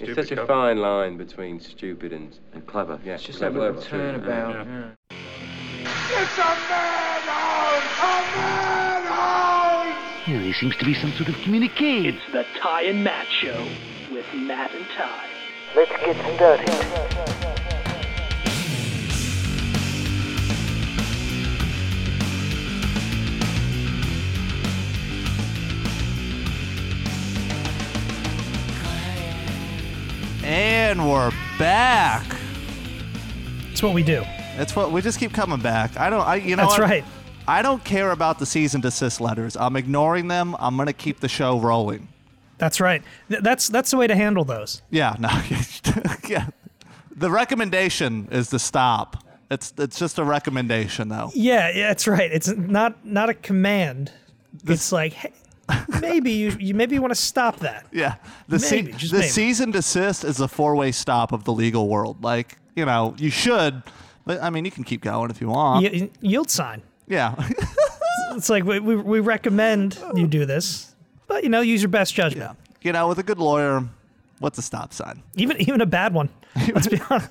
It's Stupid such a fine line between stupid and, And clever. yeah, It's just clever a little too. turnabout. Yeah. yeah. Yeah, there seems to be some sort of communique. It's the Ty and Matt Show with Matt and Ty. Let's get some dirty. And we're back. That's what we do. That's what we just keep coming back. I don't. I you know. That's what? right. I don't care about the season desist letters. I'm ignoring them. I'm gonna keep the show rolling. That's right. Th- that's that's the way to handle those. Yeah. No. yeah. The recommendation is to stop. It's it's just a recommendation though. Yeah, yeah, that's right. It's not not a command. it's like hey, maybe you, you maybe you want to stop that. Yeah. The Maybe, just the maybe. cease and desist is a four way stop of the legal world. Like you know you should, but I mean you can keep going if you want. Y- yield sign. Yeah. It's like we, we, we recommend you do this, but you know use your best judgment. yeah. You know with a good lawyer, what's a stop sign? Even even a bad one. Let's be honest.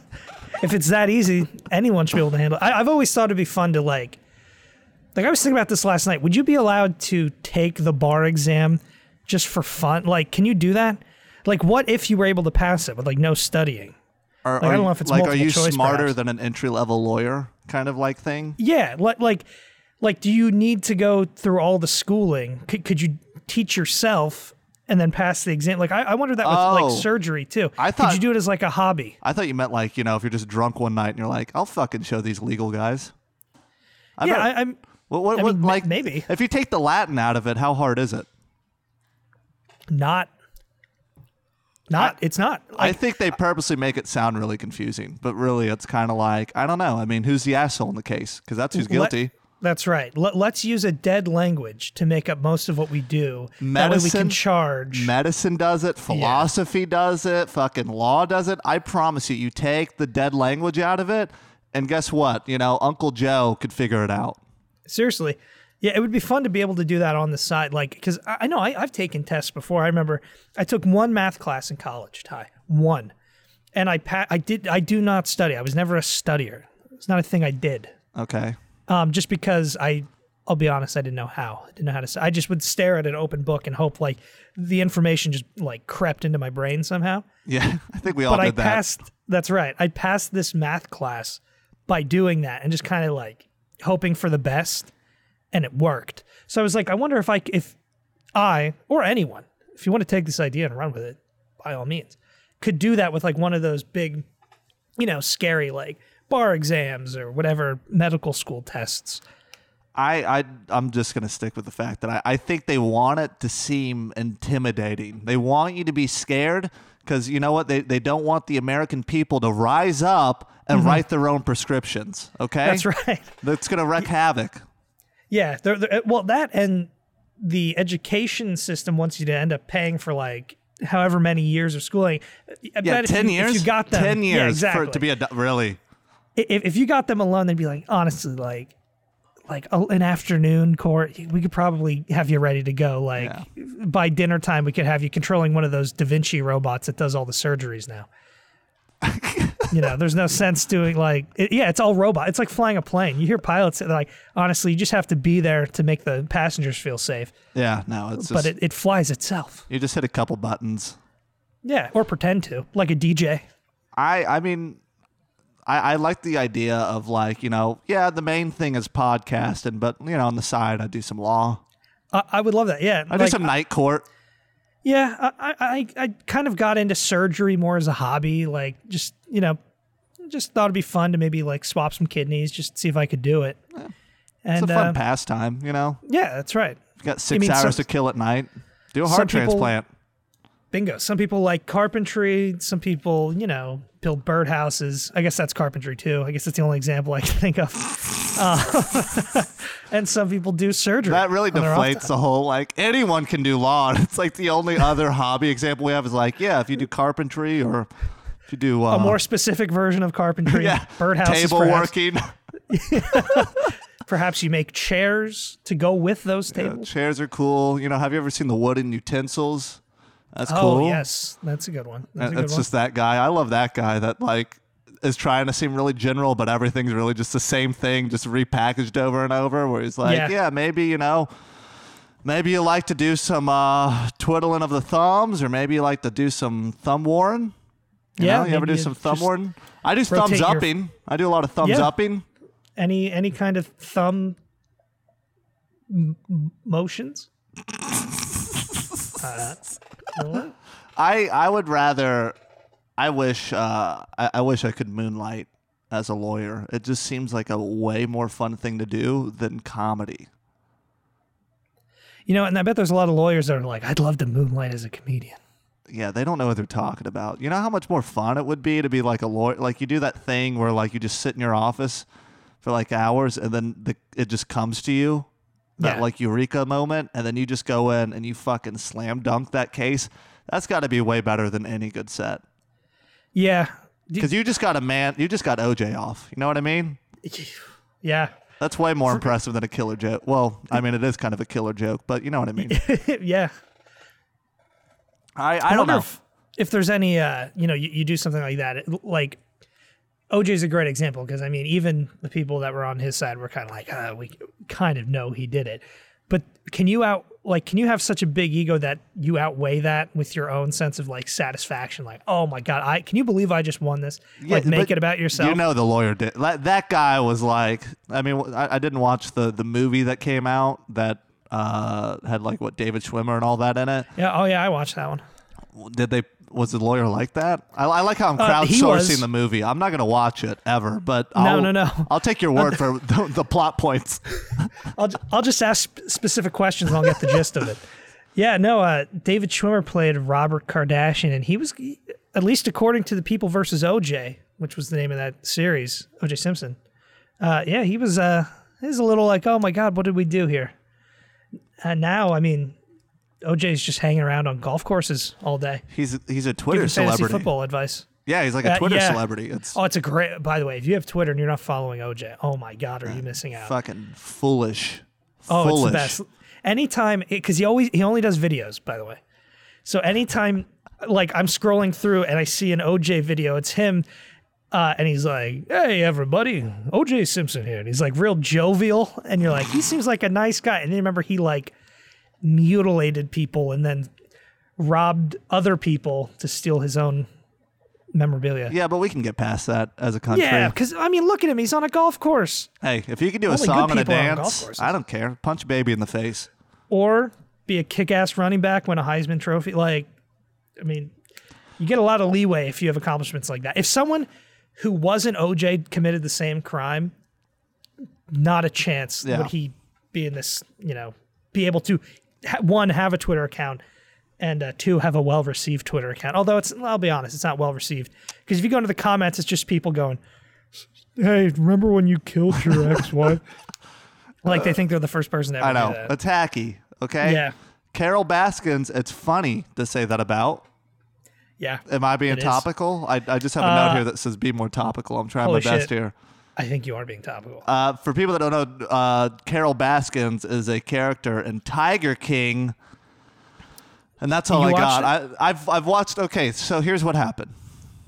If it's that easy, anyone should be able to handle. it. I, I've always thought it'd be fun to like. Like I was thinking about this last night. Would you be allowed to take the bar exam just for fun? Like, can you do that? Like, what if you were able to pass it with like no studying? Or, Like, I are don't you- know if it's like are you choice, smarter perhaps. than an entry level lawyer kind of like thing? Yeah, like like like do you need to go through all the schooling? Could, could you teach yourself and then pass the exam? Like I, I wonder that with Oh. like surgery too. I thought could you do it as like a hobby? I thought you meant like you know if you're just drunk one night and you're like I'll fucking show these legal guys. I yeah, bet- I, I'm what, what, I what, mean, like maybe. if you take the Latin out of it, how hard is it? not not it's not. I think they purposely make it sound really confusing, but really it's kind of like I don't know. I mean, who's the asshole in the case? Because that's who's let- guilty. that's right. Let, let's use a dead language to make up most of what we do. that way we can charge. Medicine does it, philosophy does it, fucking law does it. I promise you, you take the dead language out of it, and guess what? You know, Uncle Joe could figure it out. Seriously. Yeah, it would be fun to be able to do that on the side. Like, because I, I know I, I've taken tests before. I remember I took one math class in college, Ty. One. And I pa- I did I do not study. I was never a studier. It's not a thing I did. Okay. Um, just because I I'll be honest, I didn't know how. I didn't know how to. I just would stare at an open book and hope like the information just like crept into my brain somehow. Yeah, I think we all but I did that. passed. That's right. I passed this math class by doing that and just kind of like hoping for the best, and it worked. So I was like, I wonder if I, if I or anyone, if you want to take this idea and run with it, by all means, could do that with like one of those big, you know, scary like bar exams or whatever medical school tests. I, I I'm just gonna stick with the fact that I, I think they want it to seem intimidating. They want you to be scared because you know what? They they don't want the American people to rise up and write their own prescriptions. Okay, Mm-hmm. That's right. That's gonna wreak havoc. Yeah, they're, they're, well, that and the education system wants you to end up paying for like however many years of schooling. I Yeah, ten you, years. You got them, ten yeah, years exactly. for it to be a really. if, if you got them alone, they'd be like, honestly, like, like a, an afternoon court, we could probably have you ready to go. Like Yeah. by dinner time, we could have you controlling one of those Da Vinci robots that does all the surgeries now. you know, there's no sense doing like, it, yeah, it's all robot. It's like flying a plane. You hear pilots they're like, honestly, you just have to be there to make the passengers feel safe. Yeah, no, it's just but it, it flies itself. you just hit a couple buttons. Yeah, or pretend to, like a DJ. I I mean, I, I like the idea of like you know yeah the main thing is podcasting, but you know on the side I do some law. I, I would love that. Yeah, I do some night court. Yeah, I, I I kind of got into surgery more as a hobby. Like, just you know, just thought it'd be fun to maybe like swap some kidneys, just see if I could do it. It's And a fun uh, pastime, you know. yeah, that's right. You got six mean, hours some- to kill at night. Do a heart people- transplant. Bingo. Some people like carpentry. Some people, you know, build birdhouses. I guess that's carpentry too. I guess that's the only example I can think of. Uh, and some people do surgery. That really on their off deflates the whole like anyone can do law. It's like the only other hobby example we have is like yeah, if you do carpentry or if you do uh, A more specific version of carpentry. yeah birdhouses. table perhaps. working. Perhaps you make chairs to go with those Yeah, tables. chairs are cool. You know, have you ever seen the wooden utensils? That's oh cool. yes, that's a good one. That's good It's one. just that guy. I love that guy that like is trying to seem really general, but everything's really just the same thing, just repackaged over and over. Where he's like, Yeah. yeah, maybe you know, maybe you like to do some uh, twiddling of the thumbs, or maybe you like to do some thumb warring. You Yeah, know? you ever do some thumb warring? I do thumbs your- upping. I do a lot of thumbs Yeah. upping. any any kind of thumb m- motions. uh? I I would rather. I wish uh, I, I wish I could moonlight as a lawyer. It just seems like a way more fun thing to do than comedy. You know, and I bet there's a lot of lawyers that are like, I'd love to moonlight as a comedian. Yeah, they don't know what they're talking about. You know how much more fun it would be to be like a lawyer? Like you do that thing where like you just sit in your office for like hours and then the, it just comes to you. That Yeah. like eureka moment, and then you just go in and you fucking slam dunk that case. That's got to be way better than any good set. Yeah. Because you just got a man, you just got OJ off. You know what I mean? Yeah. That's way more impressive than a killer joke. Well, I mean, it is kind of a killer joke, but you know what I mean. yeah. I, I don't know. If, if there's any, uh, you know, you, you do something like that. it- like, OJ's a great example because, I mean, even the people that were on his side were kind of like, uh, we kind of know he did it. But can you out, like, can you have such a big ego that you outweigh that with your own sense of like satisfaction? Like, oh my God, I can you believe I just won this? like, make it about yourself. You know the lawyer did. That, that guy was like, I mean, I, I didn't watch the the movie that came out that uh, had like what David Schwimmer and all that in it. yeah. Oh, yeah. I watched that one. Did they? Was the lawyer like that? I, I like how I'm Uh, crowdsourcing the movie. I'm not gonna watch it ever, but No, I'll, no, no. I'll take your word for the, the plot points. I'll, I'll just ask specific questions and I'll get the gist of it. Yeah, no, uh, David Schwimmer played Robert Kardashian, and he was, at least according to the People versus OJ, which was the name of that series, OJ Simpson. Uh, yeah, he was, uh, he was a little like, oh my God, what did we do here? And now, I mean, OJ's just hanging around on golf courses all day, He's he's a Twitter giving fantasy celebrity. football advice. Yeah, he's like a Uh, Twitter yeah. celebrity. It's Oh, it's a great, by the way, if you have Twitter and you're not following OJ, oh my God, are you missing out? fucking foolish. Oh, foolish. it's the best. Anytime, because he always he only does videos, by the way. So anytime, like I'm scrolling through and I see an OJ video, it's him, uh, and he's like, "Hey, everybody, OJ Simpson here," and he's like real jovial, and you're like, he seems like a nice guy. And then remember, he like mutilated people and then robbed other people to steal his own memorabilia. Yeah, but we can get past that as a country. Yeah, because I mean, look at him. He's on a golf course. Hey, if you can do a Only good song and a people are on golf dance. I don't care. Punch a baby in the face. or be a kick-ass running back, win a Heisman Trophy. Like, I mean, you get a lot of leeway if you have accomplishments like that. If someone who wasn't OJ committed the same crime, not a chance Yeah. would he be in this. You know, be able to one have a Twitter account. And uh, two, have a well-received Twitter account. Although it's, I'll be honest, it's not well-received because if you go into the comments, it's just people going, "Hey, remember when you killed your ex-wife?" like they think they're the first person to ever I know. do that. Hacky, okay? Yeah. Carol Baskins, it's funny to say that about. Yeah, Am I being It topical? I, I just have a note here that says be more topical. I'm trying my best shit. here. I think you are being topical. Uh, for people that don't know, uh, Carol Baskins is a character in Tiger King. And that's all You I got. I, I've, I've watched. Okay, so here's what happened.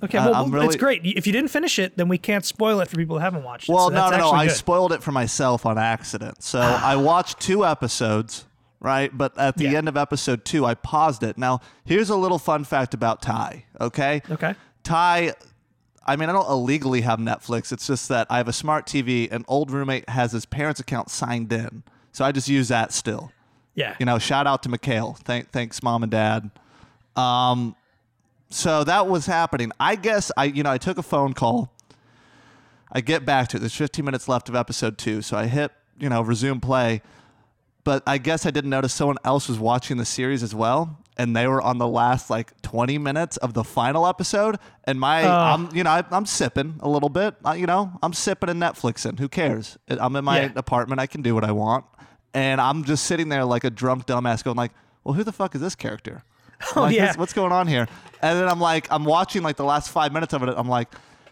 okay, I- well, well, it's great. If you didn't finish it, then we can't spoil it for people who haven't watched it. Well, so no, that's no, no. I spoiled it for myself on accident. So I watched two episodes, right? But at the Yeah. end of episode two, I paused it. Now, here's a little fun fact about Ty, okay? Okay. Ty, I mean, I don't illegally have Netflix. It's just that I have a smart TV. An old roommate has his parents' account signed in. So I just use that still. Yeah. You know, shout out to Mikhail. Thank, thanks, mom and dad. Um, so that was happening. I guess I, you know, I took a phone call. I get back to it. There's 15 minutes left of episode two, so I hit, you know, resume play. But I guess I didn't notice someone else was watching the series as well, and they were on the last like 20 minutes of the final episode. And my, I'm, you know, I, I'm sipping a little bit. Uh, you know, I'm sipping and Netflixing. Who cares? I'm in my Yeah. apartment. I can do what I want. And I'm just sitting there like a drunk dumbass, going like, "Well, who the fuck is this character? Oh, Like, yeah. what's going on here?" And then I'm like, I'm watching like the last five minutes of it. I'm like,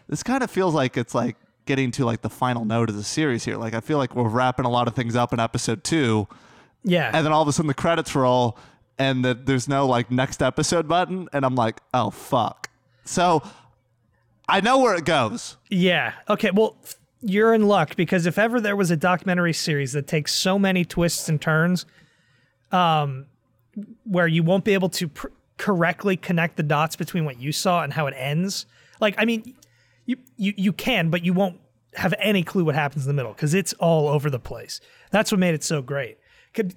this kind of feels like it's like getting to like the final note of the series here. Like I feel like we're wrapping a lot of things up in episode two, Yeah. and then all of a sudden the credits roll, and that there's no like next episode button, and I'm like, oh fuck. So I know where it goes. Yeah. Okay. Well, you're in luck because if ever there was a documentary series that takes so many twists and turns, um, where you won't be able to pr- correctly connect the dots between what you saw and how it ends. Like, I mean, you you you can, but you won't have any clue what happens in the middle because it's all over the place. That's what made it so great. Could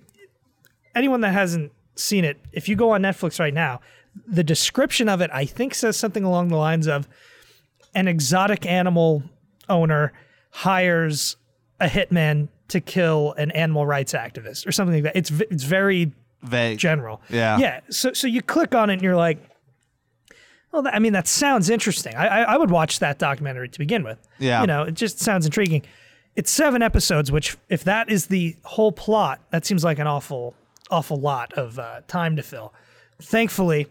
anyone that hasn't seen it, if you go on Netflix right now, the description of it, I think, says something along the lines of an exotic animal owner hires a hitman to kill an animal rights activist or something like that. It's it's very Vague. general. Yeah. Yeah. So so you click on it and you're like, well, that, I mean, that sounds interesting. I, I I would watch that documentary to begin with. Yeah. You know, it just sounds intriguing. It's seven episodes, which if that is the whole plot, that seems like an awful awful lot of uh, time to fill. Thankfully,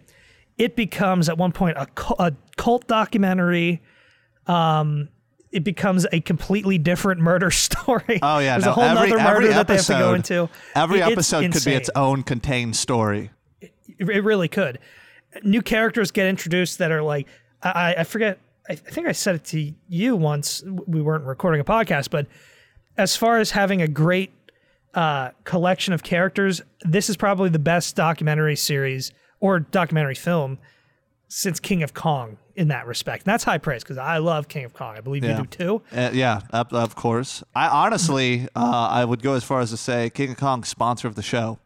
it becomes at one point a, a cult documentary. Um, it becomes a completely different murder story. Oh yeah, there's no, a whole every, other murder every that they have episode, to go into. Every It- episode could be its own contained story. It it really could. New characters get introduced that are like I, I forget. I think I said it to you once. We weren't recording a podcast, but as far as having a great uh, collection of characters, this is probably the best documentary series or documentary film since King of Kong in that respect. And that's high praise because I love King of Kong. I believe Yeah. you do too. Uh, yeah, of, of course. I honestly, uh, I would go as far as to say King of Kong sponsor of the show.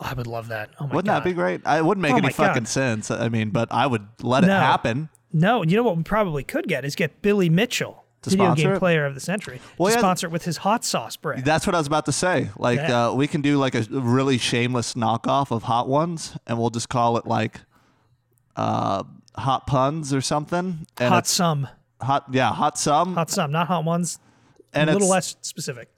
I would love that. Oh my Wouldn't god, that be great? I- It wouldn't make Oh any fucking God. sense. I mean, but I would let it happen. No, you know what we probably could get is get Billy Mitchell, To video sponsor game it? player of the century, Well, to yeah. sponsor it with his hot sauce brand. That's what I was about to say. Like, Yeah. uh, we can do like a really shameless knockoff of Hot Ones, and we'll just call it like uh, Hot Puns or something. And hot some, hot, yeah, Hot Some. hot some, not hot ones. and a little less specific.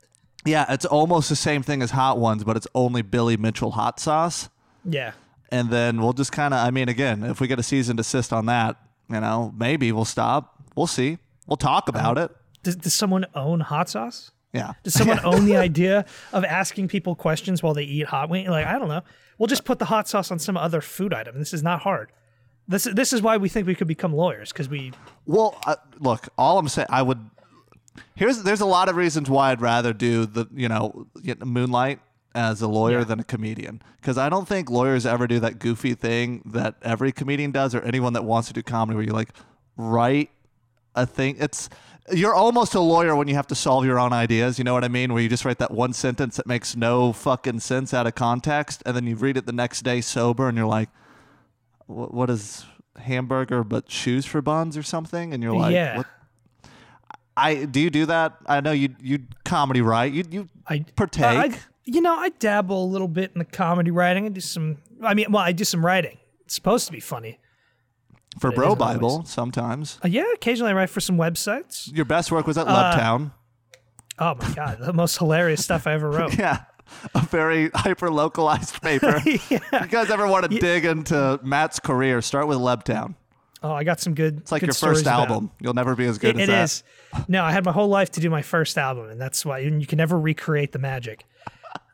Yeah, it's almost the same thing as Hot Ones, but it's only Billy Mitchell hot sauce. Yeah. and then we'll just kind of i mean again if we get a season to assist on that you know maybe we'll stop we'll see we'll talk about it Does, does someone own hot sauce? yeah Does someone own the idea of asking people questions while they eat hot wings? Like I don't know. We'll just put the hot sauce on some other food item. This is not hard. This this is why we think we could become lawyers because we well uh, look all i'm saying i would here's there's a lot of reasons why i'd rather do the you know get moonlight as a lawyer Yeah. than a comedian because i don't think lawyers ever do that goofy thing that every comedian does or anyone that wants to do comedy where you like write a thing it's you're almost a lawyer when you have to solve your own ideas you know what i mean where you just write that one sentence that makes no fucking sense out of context and then you read it the next day sober and you're like what is hamburger but shoes for buns or something and you're like Yeah. what i do you do that i know you you comedy write you you I partake I, you know, I dabble a little bit in the comedy writing. I do some. I mean, well, I do some writing. It's supposed to be funny. For bro isn't always. bible sometimes Uh, yeah, occasionally I write for some websites. your best work was at Uh, Lebtown. Oh my god, the most hilarious stuff I ever wrote. yeah a very hyper localized paper yeah. you guys ever want to dig into matt's career start with Lebtown. Oh, I got some good. it's like good your first album you'll never be as good It, as it that is. No, I had my whole life to do my first album, and that's why you can never recreate the magic.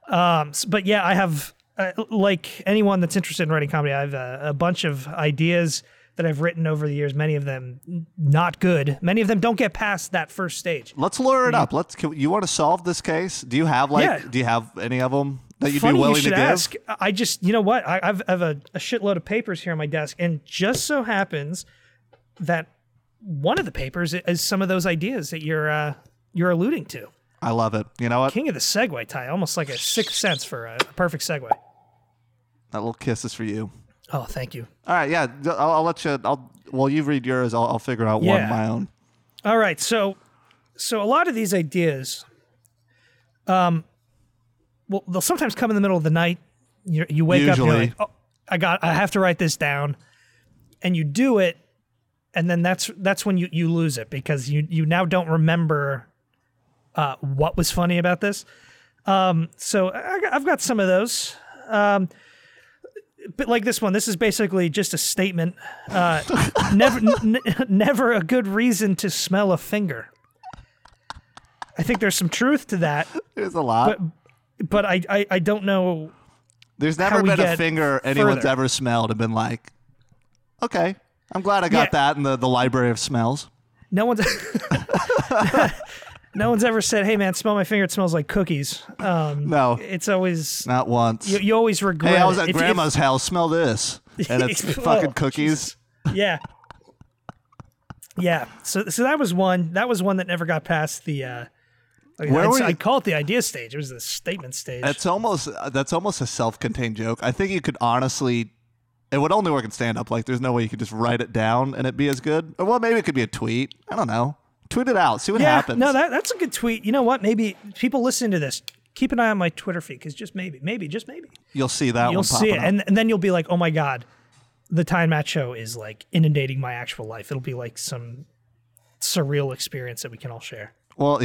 Um, but yeah, I have uh, like anyone that's interested in writing comedy, I have a, a bunch of ideas that I've written over the years. Many of them not good. Many of them don't get past that first stage. let's lure it up let's can, you want to solve this case do you have like Yeah. do you have any of them that you'd Funny be willing you should to give ask. I just, you know what? I, I've, I have a, a shitload of papers here on my desk, and just so happens that one of the papers is some of those ideas that you're uh, you're alluding to. i love it you know what King of the segue, Ty. Almost like a sixth sense for a, a perfect segue. that little kiss is for you Oh, thank you. all right yeah i'll, I'll let you i'll well you read yours i'll, I'll figure out one Yeah. of my own All right, so so a lot of these ideas, um, well, they'll sometimes come in the middle of the night. You you wake up, you're Usually. like, oh, I got, I have to write this down, and you do it, and then that's that's when you you lose it because you you now don't remember uh, what was funny about this. Um, so I, I've got some of those. Um, but like this one, this is basically just a statement. Uh, never, n- never a good reason to smell a finger. I think there's some truth to that, there's a lot but but I, I I don't know There's never been a finger anyone's further. ever smelled and been like, okay, I'm glad I got Yeah. that in the, the library of smells. No one's no one's ever said, "Hey man, smell my finger. It smells like cookies." Um, No. it's always Not once. you, you always regret. hey, I was at If- if- grandma's house. Smell this. And it's Oh, fucking cookies. yeah, yeah. So so that was one. That was one that never got past the. Uh, like, Where I'd- were you- I call it the idea stage. It was the statement stage. That's almost that's almost a self-contained joke. I think you could honestly, it would only work in stand-up. Like, there's no way you could just write it down and it be as good. Or well, maybe it could be a tweet. I don't know. Tweet it out. See what yeah, happens. no, that that's a good tweet. You know what? Maybe people listen to this. Keep an eye on my Twitter feed because just maybe, maybe, just maybe, You'll see that you'll one see it, up. and and then you'll be like, oh my god, the Ty and Matt Show is like inundating my actual life. It'll be like some surreal experience that we can all share. well,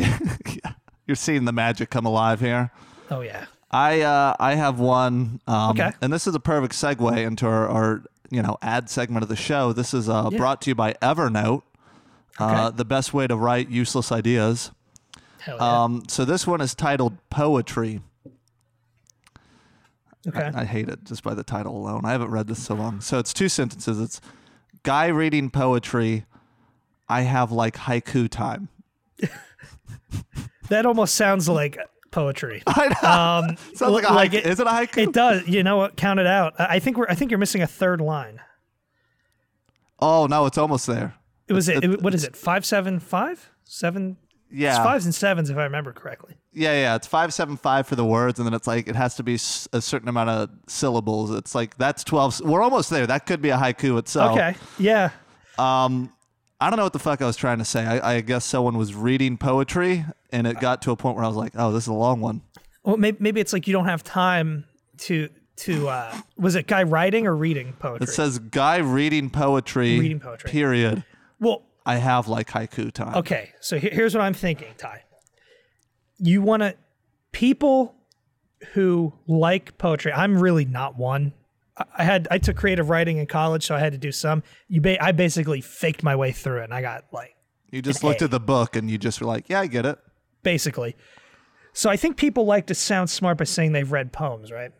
you're seeing the magic come alive here. Oh yeah, I uh, I have one. Um, Okay. And this is a perfect segue into our, our you know ad segment of the show. This is uh, Yeah. brought to you by Evernote. Uh, the best way to write useless ideas. hell yeah. Um, so this one is titled Poetry. okay, I hate it just by the title alone. I haven't read this so long. So it's two sentences. It's guy reading poetry. I have like haiku time. that almost sounds like poetry. I know. Um, Sounds like a like it- is it a haiku? It does. You know what? Count it out. I I think we're. I think you're missing a third line. oh no, it's almost there. It was. It, It's- what is it? Five seven five seven. Yeah. It's fives and sevens if I remember correctly. Yeah, yeah. It's five seven five for the words, and then it's like it has to be a certain amount of syllables. It's like that's twelve. We're almost there. That could be a haiku itself. Okay. Yeah. Um, I don't know what the fuck I was trying to say. I, I guess someone was reading poetry, and it got to a point where I was like, "Oh, this is a long one." Well, maybe, maybe it's like you don't have time to to. uh Was it guy writing or reading poetry? It says guy reading poetry. Reading poetry. Period. Well, I have like haiku time. okay. So here's what I'm thinking, Ty. You want to people who like poetry. I'm really not one. I- had I took creative writing in college, so I had to do some. You ba- I basically faked my way through it, and I got like You just looked A. at the book and you just were like, "Yeah, I get it." basically. So I think people like to sound smart by saying they've read poems, right?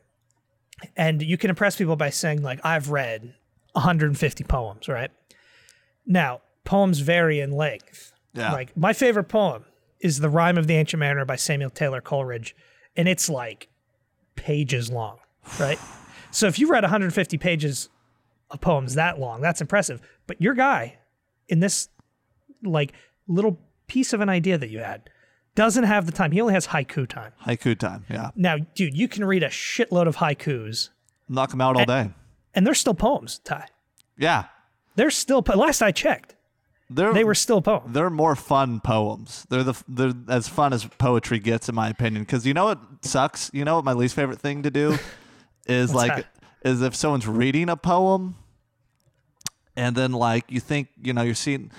And you can impress people by saying like I've read 150 poems, right? Now, poems vary in length. Yeah. Like my favorite poem is The Rhyme of the Ancient Mariner by Samuel Taylor Coleridge, and it's like pages long, right? so if you read 150 pages of poems that long, that's impressive. But your guy in this like little piece of an idea that you had doesn't have the time. He only has haiku time. Haiku time. Yeah, Now, dude, you can read a shitload of haikus, knock them out all day. and they're still poems, Ty. Yeah, They're still po- last I checked, they're they were still poems. they're more fun poems. They're the they're as fun as poetry gets, in my opinion. Because you know what sucks. You know what my least favorite thing to do is like that? is if someone's reading a poem, and then like you think you know you're seeing.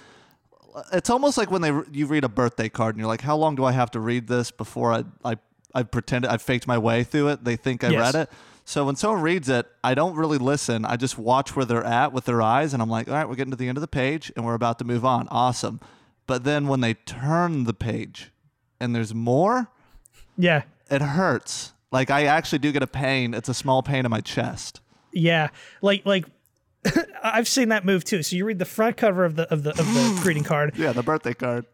It's almost like when they you read a birthday card and you're like, how long do I have to read this before I I I pretended I faked my way through it? They think I Yes. read it. So when someone reads it, I don't really listen. I just watch where they're at with their eyes, and I'm like, all right, we're getting to the end of the page, and we're about to move on. Awesome. But then when they turn the page, and there's more, Yeah, it hurts. Like I actually do get a pain. It's a small pain in my chest. yeah. Like like I've seen that move too. So you read the front cover of the of the of the greeting card, Yeah, the birthday card.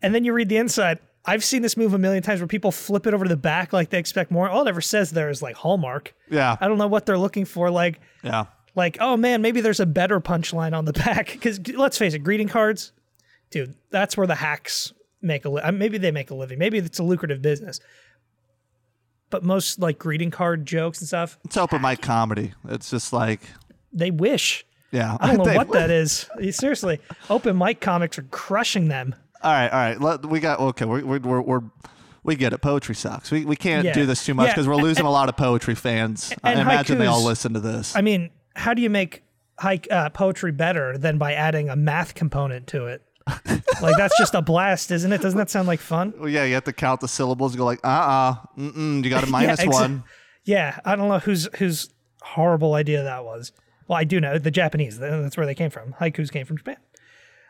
and then you read the inside. I've seen this move a million times where people flip it over to the back like they expect more. All it ever says there is like Hallmark. Yeah, I don't know what they're looking for. Like yeah. like oh man maybe there's a better punchline on the back because let's face it greeting cards dude that's where the hacks make a li- uh, maybe they make a living maybe it's a lucrative business but most like greeting card jokes and stuff It's open mic comedy. It's just like, they wish yeah. i don't know what that is seriously open mic comics are crushing them All right, all right. Let, we got okay. We're, we're, we're, we're we get it. Poetry sucks. We, we can't Yeah. do this too much Yeah. because we're losing a lot of poetry fans. I and imagine they all listen to this. i mean how do you make hike uh, poetry better than by adding a math component to it like that's just a blast isn't it doesn't that sound like fun well, yeah, you have to count the syllables. and Go like, uh, uh mm-mm, you got a minus exa- one. Yeah, I don't know whose whose horrible idea that was. Well, I do know the Japanese. That's where they came from. Haikus came from Japan.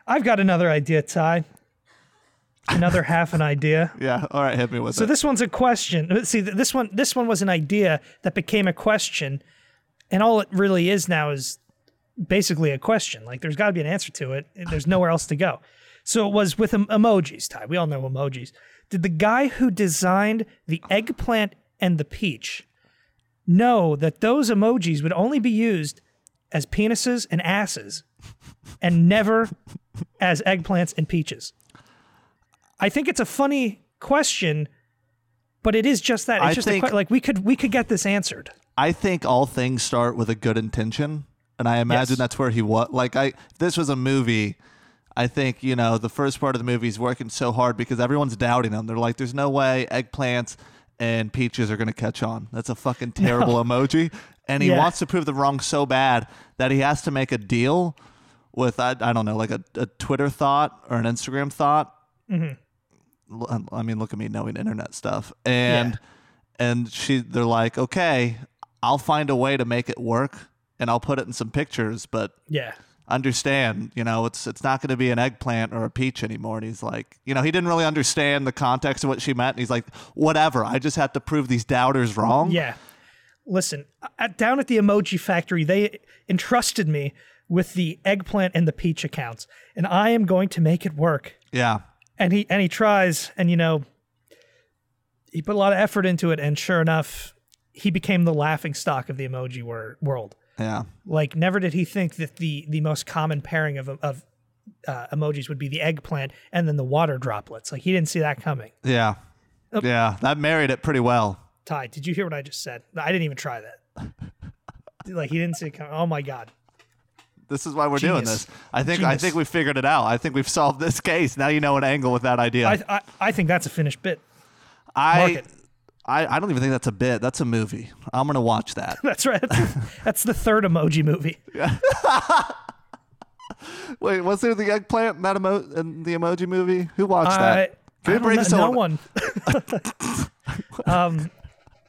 I've got another idea, Ty. Another half an idea. Yeah. All right, hit me with So it. So this one's a question. See, this one this one was an idea that became a question, and all it really is now is basically a question. Like there's got to be an answer to it. There's nowhere else to go. So it was with em- emojis. Ty, we all know emojis. Did the guy who designed the eggplant and the peach know that those emojis would only be used as penises and asses, and never as eggplants and peaches? I think it's a funny question, but it is just that. It's I just think- a, que- like we could we could get this answered. I think all things start with a good intention, and I imagine Yes. that's where he was. Like, I this was a movie. I think you know the first part of the movie he's working so hard because everyone's doubting him. They're like, "There's no way eggplants and peaches are gonna catch on. That's a fucking terrible emoji." And he Yeah. wants to prove them wrong so bad that he has to make a deal with I, I don't know, like a, a Twitter thought or an Instagram thought. Mm-hmm. Um, I mean, look at me knowing internet stuff, and and she they're like, okay, I'll find a way to make it work, and I'll put it in some pictures, but Yeah. understand, you know, it's it's not going to be an eggplant or a peach anymore. And he's like, you know, he didn't really understand the context of what she meant. And he's like, whatever, I just have to prove these doubters wrong. Yeah. Listen, at, down at the emoji factory, they entrusted me with the eggplant and the peach accounts, and I am going to make it work. yeah, And he and he tries, and you know, he put a lot of effort into it, and sure enough, he became the laughing stock of the emoji wor- world. yeah. Like, never did he think that the the most common pairing of of uh, emojis would be the eggplant and then the water droplets. Like, he didn't see that coming. Yeah. Oh. Yeah, that married it pretty well. Ty, did you hear what I just said? I didn't even try that. like, he didn't see it coming. Oh my god. This is why we're doing this. I think I Genius. think we figured it out. I think we've solved this case. Now you know an angle with that idea. I, I I think that's a finished bit. I, I I don't even think that's a bit. That's a movie. I'm gonna watch that. That's right. That's, that's the third emoji movie. Wait, was there the eggplant that emo- in the emoji movie? Who watched I, that? Can I don't know, no one. um,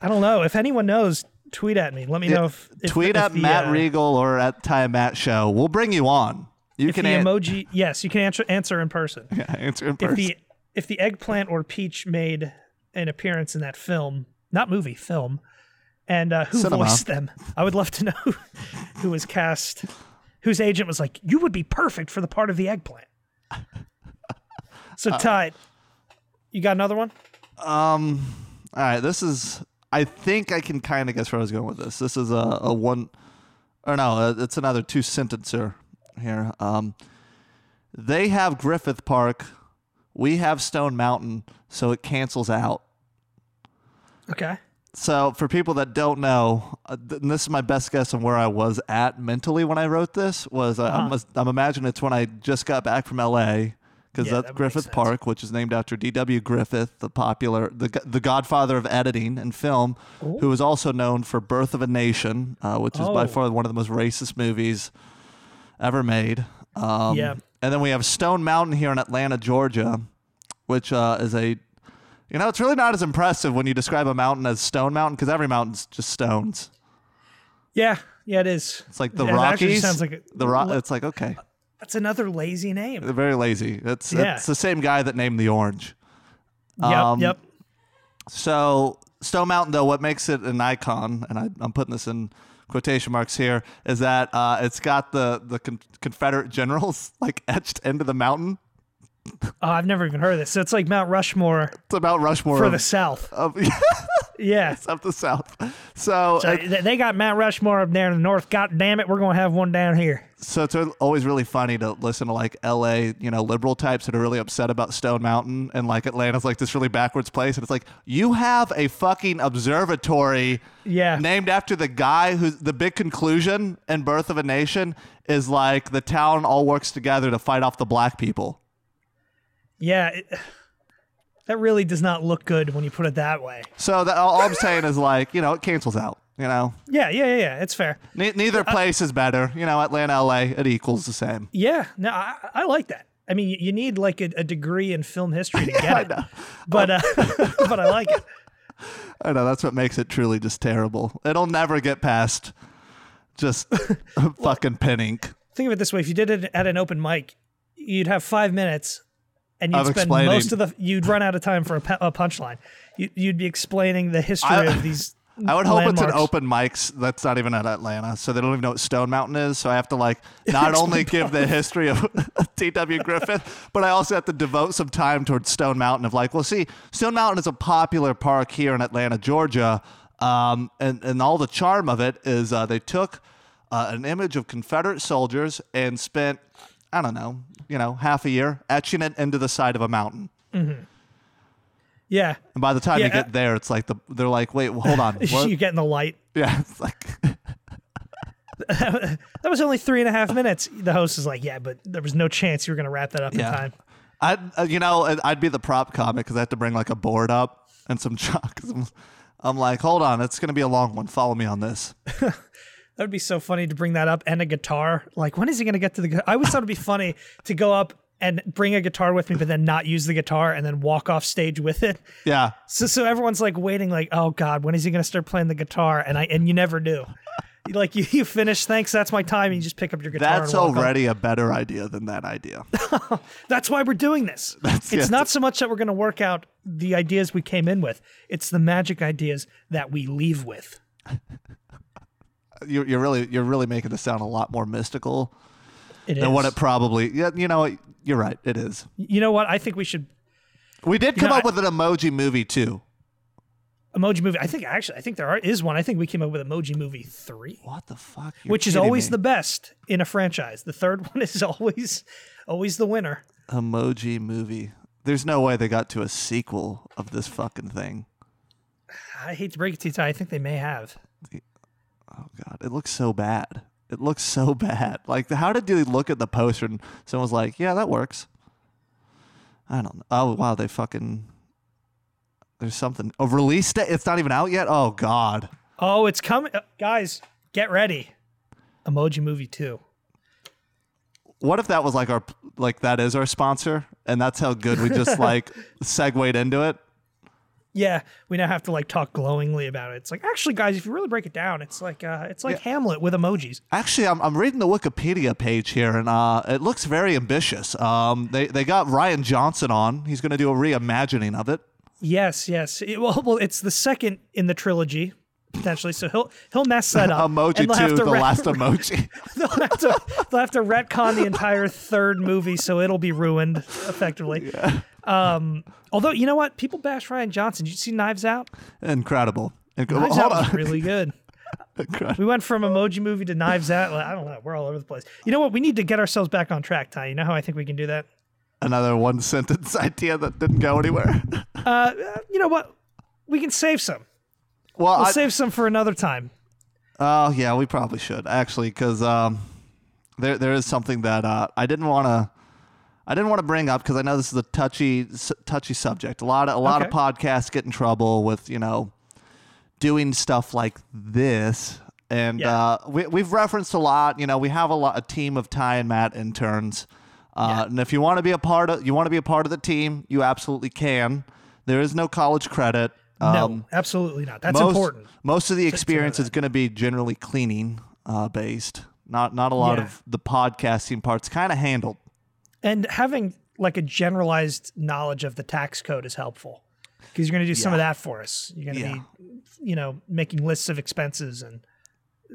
I don't know. If anyone knows, tweet at me. Let me know if, if Tweet if at the, Matt uh, Regal or at Time Matt Show. We'll bring you on. You If can the an- emoji, yes, you can answer answer in person. answer in person. If the if the eggplant or peach made an appearance in that film, not movie, film, and uh, who Cinema. voiced them, I would love to know who, who was cast, whose agent was like, "You would be perfect for the part of the eggplant." So, Uh, Ty, you got another one? Um, all right, this is. I think I can kind of guess where I was going with this. This is a, a one, or no, uh, it's another two sentencer here. Um, they have Griffith Park, we have Stone Mountain, so it cancels out. Okay. So for people that don't know, uh, th- and this is my best guess on where I was at mentally when I wrote this. Was uh, I'm, I'm imagining it's when I just got back from L.A. because Yeah, that's that Griffith. Park, which is named after D.W. Griffith, the popular the the Godfather of editing and film, who is also known for Birth of a Nation, uh, which is by Oh. far one of the most racist movies ever made. Um, Yeah. And then we have Stone Mountain here in Atlanta, Georgia, which uh, is a you know, it's really not as impressive when you describe a mountain as Stone Mountain because every mountain's just stones. Yeah, yeah, it is. It's like the It actually Rockies. sounds like a- the Ro- It's like okay, That's another lazy name. they're very lazy. It's Yeah. it's the same guy that named the orange. Yep, Um, yep. So Stone Mountain, though, what makes it an icon, and I, I'm putting this in quotation marks here, is that uh, it's got the the con- Confederate generals like etched into the mountain. Oh, I've never even heard of this. So it's like Mount Rushmore It's about Rushmore for of, the South. of, Yeah. of the South. So, So they got Mount Rushmore up there in the north. God damn it, we're gonna have one down here. So it's always really funny to listen to like L.A. you know liberal types that are really upset about Stone Mountain, and like Atlanta's like this really backwards place, and it's like you have a fucking observatory Yeah. named after the guy who's the big conclusion in Birth of a Nation is like the town all works together to fight off the black people. Yeah. It, that really does not look good when you put it that way. So that, all I'm saying is like you know it cancels out. You know, Yeah, yeah, yeah, yeah. It's fair. ne- neither place is better. You know, Atlanta, LA, it equals the same. Yeah. No, I, I like that. I mean, you- need like a, a degree in film history to get I it. know. But uh, but I like it. I know that's what makes it truly just terrible. It'll never get past just fucking pen ink. Think of it this way: if you did it at an open mic, you'd have five minutes, and you'd Of spend explaining. most of the you'd run out of time for a, pe- a punchline. You, you'd be explaining the history I- of these. I would hope it's an open mics that's not even at Atlanta, so they don't even know what Stone Mountain is. So I have to like not only give the history of D.W. Griffith, but I also have to devote some time towards Stone Mountain. Of like, well, see, Stone Mountain is a popular park here in Atlanta, Georgia, um, and and all the charm of it is uh, they took uh, an image of Confederate soldiers and spent I don't know, you know, half a year etching it into the side of a mountain. Yeah, And by the time you Yeah, uh, get there, it's like the they're like, wait, well, hold on, what? you get in the light. yeah, it's like. That was only three and a half minutes. The host is like, "Yeah, but there was no chance you were going to wrap that up Yeah. in time." I'd, uh, you know, I'd- I'd be the prop comic because I have to bring like a board up and some chalk. I'm, I'm like, hold on, it's going to be a long one. Follow me on this. That would be so funny to bring that up and a guitar. Like, when is he going to get to the? gu- I always thought it'd be funny to go up and bring a guitar with me, but then not use the guitar and then walk off stage with it. Yeah. So, so everyone's like waiting, like, oh god, when is he going to start playing the guitar? And I and you never do. Like you, you finish. Thanks, that's my time. And you just pick up your guitar. That's and walk off. already a better idea than that idea. That's why we're doing this. it's yeah. not so much that we're going to work out the ideas we came in with. It's the magic ideas that we leave with. you're, you're really you're really making this sound a lot more mystical It is. than what it probably. Yeah, you know? You're right. It is. you know what? I think we should We did come know, up I- with an emoji movie too. emoji movie. I think actually, I think there are, is one. I think we came up with emoji movie three, What the fuck? You're which is always me. the best in a franchise. The third one is always always the winner. emoji movie. There's no way they got to a sequel of this fucking thing. I hate to break it to you, Ty. I think they may have. Oh god, it looks so bad. It looks so bad. Like, how did you look at the poster and someone's like, "Yeah, that works." I don't know. Oh wow, they fucking. There's something. Oh, release date. It's not even out yet. Oh god. Oh, it's coming, uh, guys. Get ready. Emoji movie two. What if that was like our like that is our sponsor, and that's how good we just like segued into it. Yeah, we now have to like talk glowingly about it. It's like actually, guys, if you really break it down, it's like uh, it's like Hamlet with emojis. Actually, I'm, I'm reading the Wikipedia page here, and uh, it looks very ambitious. Um, they they got Rian Johnson on. He's going to do a reimagining of it. Yes, yes. It- well, well, it's the second in the trilogy potentially, so he'll he'll mess that up. Emoji and they'll have two, to the ret- last emoji. they'll have to they'll have to retcon the entire third movie, so it'll be ruined effectively. Um, although you know what, people bash Rian Johnson. Did you see Knives Out? Incredible. Inc- Knives hold Out was really good. We went from emoji movie to Knives Out. I don't know. We're all over the place. You know what? We need to get ourselves back on track, Ty. You know how I think we can do that? Another one sentence idea that didn't go anywhere. Uh, you know what? We can save some. well, We'll I, save some for another time. oh yeah, we probably should actually, because um, there there is something that uh, I didn't want to. I didn't want to bring up because I know this is a touchy touchy subject. A lot of a lot of podcasts get in trouble with you know doing stuff like this, and Yeah. uh, we we've referenced a lot. You know, we have a lot a team of Ty and Matt interns, uh, Yeah. and if you want to be a part of you want to be a part of the team, you absolutely can. There is no college credit. Um, no, absolutely not. That's most, important. Most of the experience is going to be generally cleaning uh, based. Not not a lot Yeah. of the podcasting parts kind of handled. And having like a generalized knowledge of the tax code is helpful because you're going to do some of that for us. You're going to Yeah. be, you know, making lists of expenses and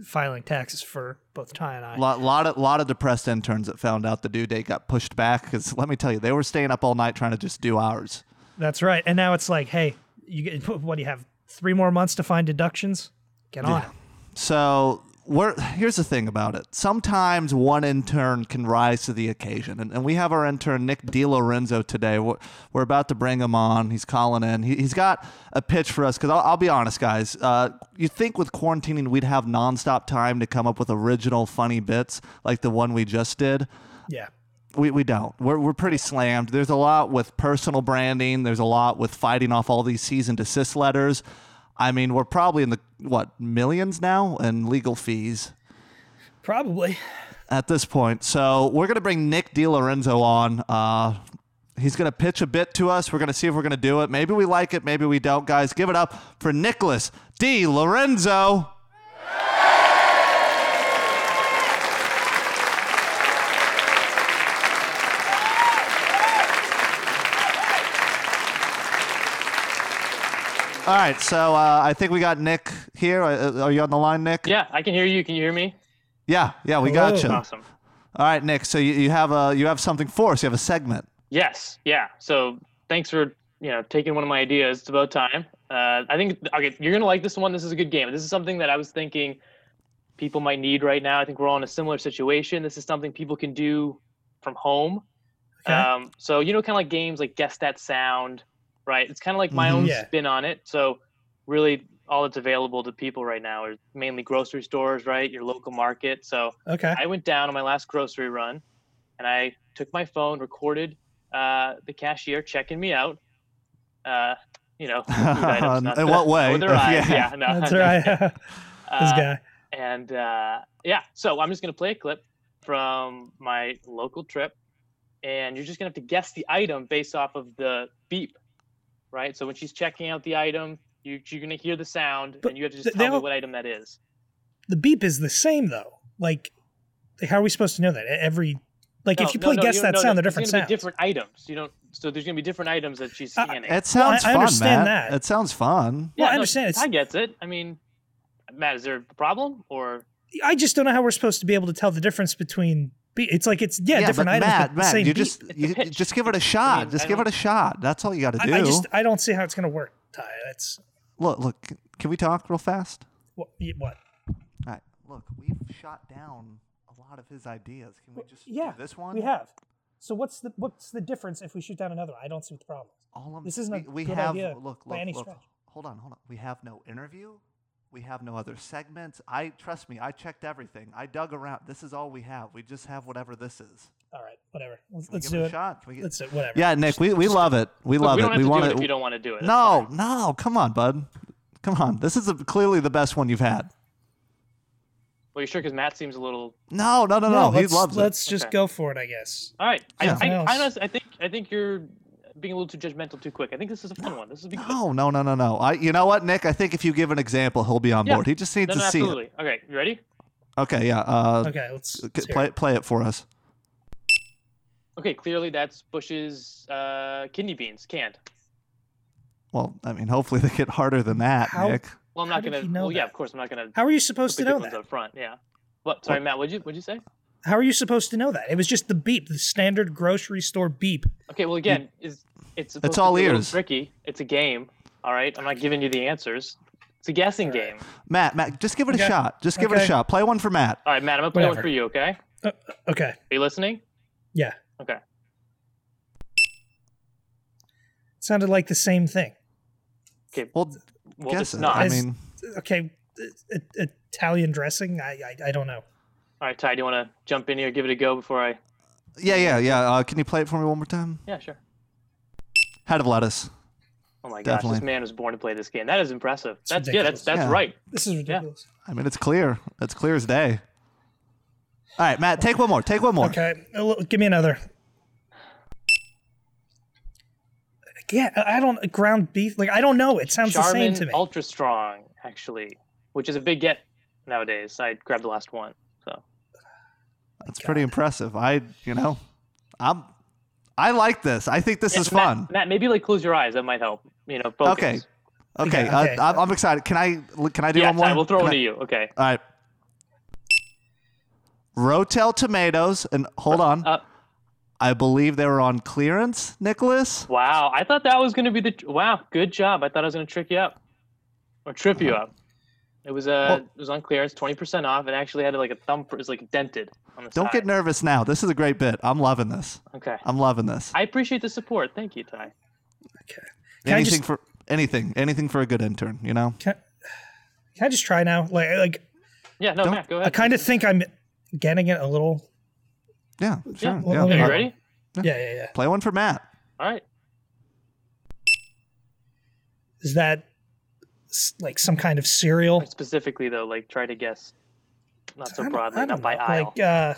filing taxes for both Ty and I. lot, lot of lot of depressed interns that found out the due date got pushed back because let me tell you they were staying up all night trying to just do ours. That's right. And now it's like, hey, you get what do you have? Three more months to find deductions. Get on it. So we're, here's the thing about it. Sometimes one intern can rise to the occasion, and, and we have our intern Nick DiLorenzo today. We're, we're about to bring him on. He's calling in. He, he's got a pitch for us because I'll, I'll be honest, guys. Uh, you think with quarantining we'd have nonstop time to come up with original funny bits like the one we just did? Yeah. We, we don't. We're, we're pretty slammed. There's a lot with personal branding. There's a lot with fighting off all these cease and desist letters. I mean, we're probably in the, what, millions now in legal fees Probably. at this point. So we're going to bring Nick DiLorenzo on. Uh, he's going to pitch a bit to us. We're going to see if we're going to do it. Maybe we like it. Maybe we don't. Guys, give it up for Nicholas DiLorenzo. All right, so uh, I think we got Nick here. Uh, Are you on the line, Nick? Yeah, I can hear you. Can you hear me? Yeah, yeah, we got you. Awesome. All right, Nick. So you, you have a you have something for us. You have a segment. Yes. Yeah. So thanks for you know taking one of my ideas. It's about time. Uh, I think okay, you're gonna like this one. This is a good game. This is something that I was thinking people might need right now. I think we're all in a similar situation. This is something people can do from home. Okay. Um, so you know, kind of like games like guess that sound, right? It's kind of like my Mhm. own Yeah. spin on it. So really, all that's available to people right now are mainly grocery stores, right? Your local market. So Okay. I went down on my last grocery run, and I took my phone, recorded uh, the cashier checking me out. Uh, you know, items, In the- what way? Their eyes, Yeah. yeah. no, That's no, right. this Uh, guy. And uh, yeah, so I'm just gonna play a clip from my local trip, and you're just gonna have to guess the item based off of the beep, right? So when she's checking out the item, you, you're gonna hear the sound, But and you have to just tell they me what item that is. The beep is the same though. Like, how are we supposed to know that? Every like No, if you play no, guess you- that no, sound, they're different sounds. be different items. You don't. So there's gonna be different items that she's Uh, scanning. It sounds I fun, understand Matt. that. It sounds fun. Well, I no, understand it's- I gets it. I mean, Matt, is there a problem or? I just don't know how we're supposed to be able to tell the difference between. Be- it's like it's yeah, different but items, Matt, but the Matt, same you beep. just It's you, just give it a shot. mean, just I give it a shot. That's all you got to do. I, I just I don't see how it's gonna work, Ty. That's look, look. Can we talk real fast? what. what? All right. Look, we've shot down a lot of his ideas. Can we just Yeah, do this one? we have. So what's the what's the difference if we shoot down another one? I don't see what the problem. is. All of This isn't a we, we good have idea look by look any look. stretch. Hold on, hold on. We have no interview. We have no other segments. I trust me. I checked everything. I dug around. This is all we have. We just have whatever this is. All right, whatever. Let's, Can we let's give do it a shot? Can we get? Let's do it. Whatever. Yeah, Nick, we, we love it. We Look, love we it. have We to want do it if you don't want to do it. No, no. Come on, bud. Come on. This is a, clearly the best one you've had. Well, you sure? Because Matt seems a little. No, no, no, no. he let's, loves it. Let's just Okay. go for it, I guess. All right. Yeah. I, Nothing I, else. I think I think you're being a little too judgmental too quick. I think this is a fun one. This is a big. No, no, no, no, no. I, you know what, Nick? I think if you give an example, he'll be on Yeah. board. He just needs No, to no, see absolutely. Okay, you ready? Okay, yeah. Uh, Okay, let's, let's play, it. play it for us. Okay, clearly that's Bush's uh, kidney beans canned. Well, I mean, hopefully they get harder than that, How- Nick. Well, I'm How not gonna. know well, yeah, of course, I'm not gonna. How are you supposed to know good that? up front. Yeah. What? Sorry, Matt. What'd you What'd you say? How are you supposed to know that? It was just the beep, the standard grocery store beep. Okay. Well, again, is it's supposed It's to all be a little ears. Tricky. It's a game. All right. I'm not giving you the answers. It's a guessing game. Matt, Matt, just give it Okay. a shot. Just give it a shot. Play one for Matt. All right, Matt. I'm gonna play one Whatever. for you. Okay. Uh, uh okay, Are you listening? yeah, Okay. it sounded like the same thing. Okay. Well, Well, guess it's it. not. I mean, Okay, I- I- Italian dressing. I, I I don't know. All right, Ty. Do you want to jump in here, give it a go before I? yeah, yeah, yeah. Uh, can you play it for me one more time? Yeah, sure. Head of lettuce. Oh my gosh, Definitely. this man was born to play this game. That is impressive. It's that's yeah, that's that's Yeah. right. This is ridiculous. I mean, it's clear. It's clear as day. All right, Matt, take one more. Take one more. Okay, give me another. Yeah, I I don't ground beef. Like I don't know. It sounds the same to me. Ultra Strong, actually, which is a big get nowadays. I grabbed the last one. So That's pretty impressive. I, you know, I'm, I like this. I think this Yeah, is Matt- fun. Matt, maybe like close your eyes. That might help. You know, focus. Okay. Okay, Okay, uh, okay. I'm, I'm excited. Can I? Can I do Yeah, one more? Ty, we'll throw Can it I- to you. Okay. All right. Rotel tomatoes, and hold on. Uh, I believe they were on clearance, Nicholas. wow, I thought that was going to be the. Wow, good job. I thought I was going to trick you up, or trip you up. It was uh, Well- it was on clearance, twenty percent off. It actually had like a thumb. It was like dented on the Don't side. get nervous now. This is a great bit. I'm loving this. Okay. I'm loving this. I appreciate the support. Thank you, Ty. Okay. Can anything just for anything, anything for a good intern. You know. can, can I just try now? Like like Yeah, no, Matt, go ahead. I kind of think I'm getting it a little. Yeah. Sure. well, yeah. okay, Okay, you ready? Yeah, yeah, yeah. Play one for Matt. All right. Is that s- like some kind of cereal? Specifically, though, like try to guess, not so don't- broadly, I not don't by know. aisle. Like uh,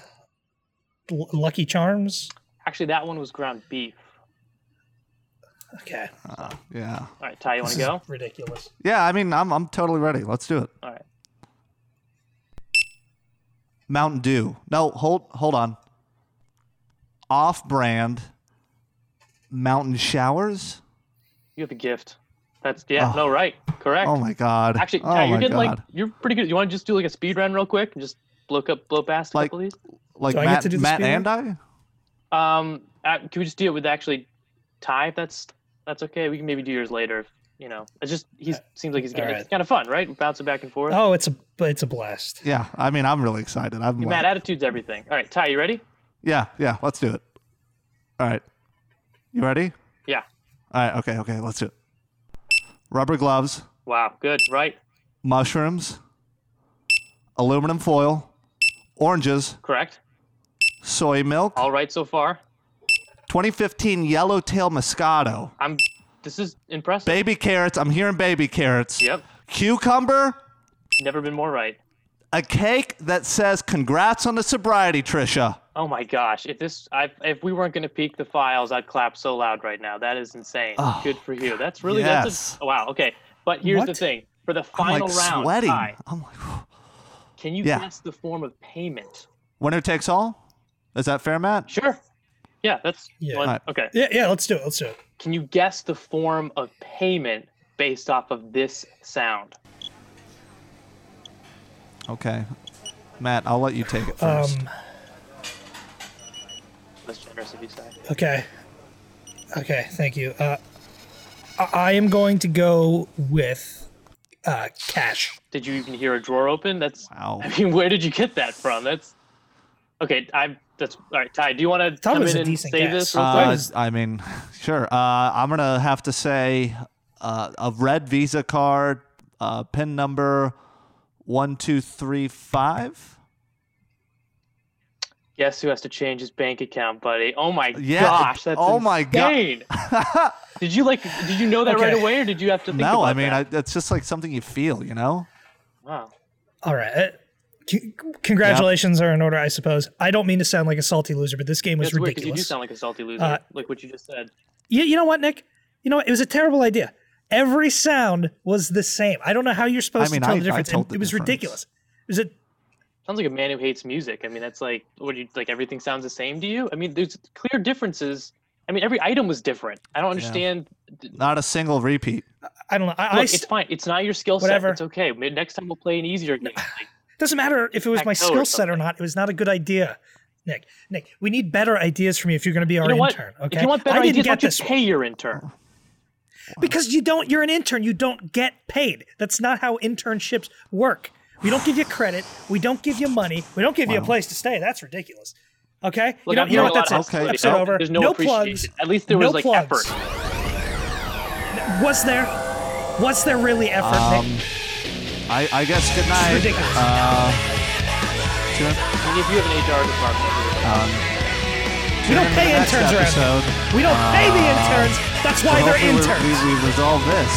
Lucky Charms. Actually, that one was ground beef. Okay. Uh, yeah. All right, Ty, you want This to is go? ridiculous. Yeah. I mean, I'm I'm totally ready. Let's do it. All right. Mountain Dew. No, hold hold on. Off-brand Mountain Showers. You have a gift. That's yeah, Oh. no, right, correct. Oh my god. Actually, oh Ty, you're getting god. like you're pretty good. You want to just do like a speed run real quick and just blow up, blow past a Like- couple of these? like Do I get Matt, to do Matt speed and I. Um, uh, can we just do it with actually Ty? If that's that's okay. We can maybe do yours later. If, you know, it's just he seems like he's getting Alright. it's kind of fun, right? Bouncing back and forth. Oh, it's a it's a blast. Yeah, I mean, I'm really excited. I'm Matt, like, attitude's everything. All right, Ty, you ready? yeah, yeah. Let's do it. All right, you ready? Yeah. All right. Okay. Okay. Let's do it. Rubber gloves, Wow, good, right? mushrooms, aluminum foil, oranges, Correct. soy milk, All right so far. 2015 yellowtail moscato, I'm. This is impressive. baby carrots. I'm hearing baby carrots. Yep. Cucumber, Never been more right. a cake that says "Congrats on the sobriety, Trisha." Oh my gosh! If this, I, if we weren't going to peek the files, I'd clap so loud right now. That is insane. Oh, Good for you. That's really yes. that's a, wow. Okay, but here's the thing: for the I'm final like round, sweating. Ty, I'm like, can you Yeah. guess the form of payment? winner takes all. Is that fair, Matt? Sure. Yeah, that's Yeah. one- Alright. okay. Yeah, yeah. Let's do it. Let's do it. Can you guess the form of payment based off of this sound? Okay. Matt, I'll let you take it first. Um. That's generous of you, say. Okay. Okay. Thank you. Uh, I, I am going to go with uh cash. Did you even hear a drawer open? That's. wow. I mean, where did you get that from? That's. Okay, I'm. That's all right. Ty, do you want to Thought it come was in a and decent say guess. this real Uh, quick? I mean, sure. Uh, I'm gonna have to say uh, a red Visa card, uh, pin number one two three five. Guess who has to change his bank account, buddy? Oh my Yeah, gosh, that's oh my God. did you like? Did you know that right away, or did you have to think no, about I mean, I, that? it's just like something you feel, you know. wow. All right. Uh, c- congratulations are in order, I suppose. I don't mean to sound like a salty loser, but this game was That's weird you do sound like a salty loser, Uh, like what you just said. you, you know what, Nick? You know what? It was a terrible idea. Every sound was the same. I don't know how you're supposed I mean, to tell I- the I difference. told the it was difference. ridiculous. It was a Sounds like a man who hates music. I mean, that's like, what you like? Everything sounds the same to you? I mean, there's clear differences. I mean, every item was different. I don't understand. Not a single repeat. I don't know. I, Look, I it's fine. It's not your skill set. Whatever. It's okay. Next time we'll play an easier game. Like, doesn't matter if it was my skill set or not. It was not a good idea. Nick, Nick, we need better ideas from you if you're going to be our you know intern. Okay. If you want better I didn't ideas, why get don't you this one. pay your intern? because you don't. You're an intern. You don't get paid. That's not how internships work. We don't give you credit. We don't give you money. We don't give you a place to stay. That's ridiculous. Okay. Look, you know, I'm you know what? a That's lot Okay, hostility. Episode no- over. There's no, no plugs. At least there was No like plugs. effort. Was there? Was there really effort, Um, I, I guess good night. ridiculous. Uh, tune, I mean, if you have an HR department, um, We don't pay the next interns around episode. We don't pay the interns. That's why So they're interns. We, we resolve this.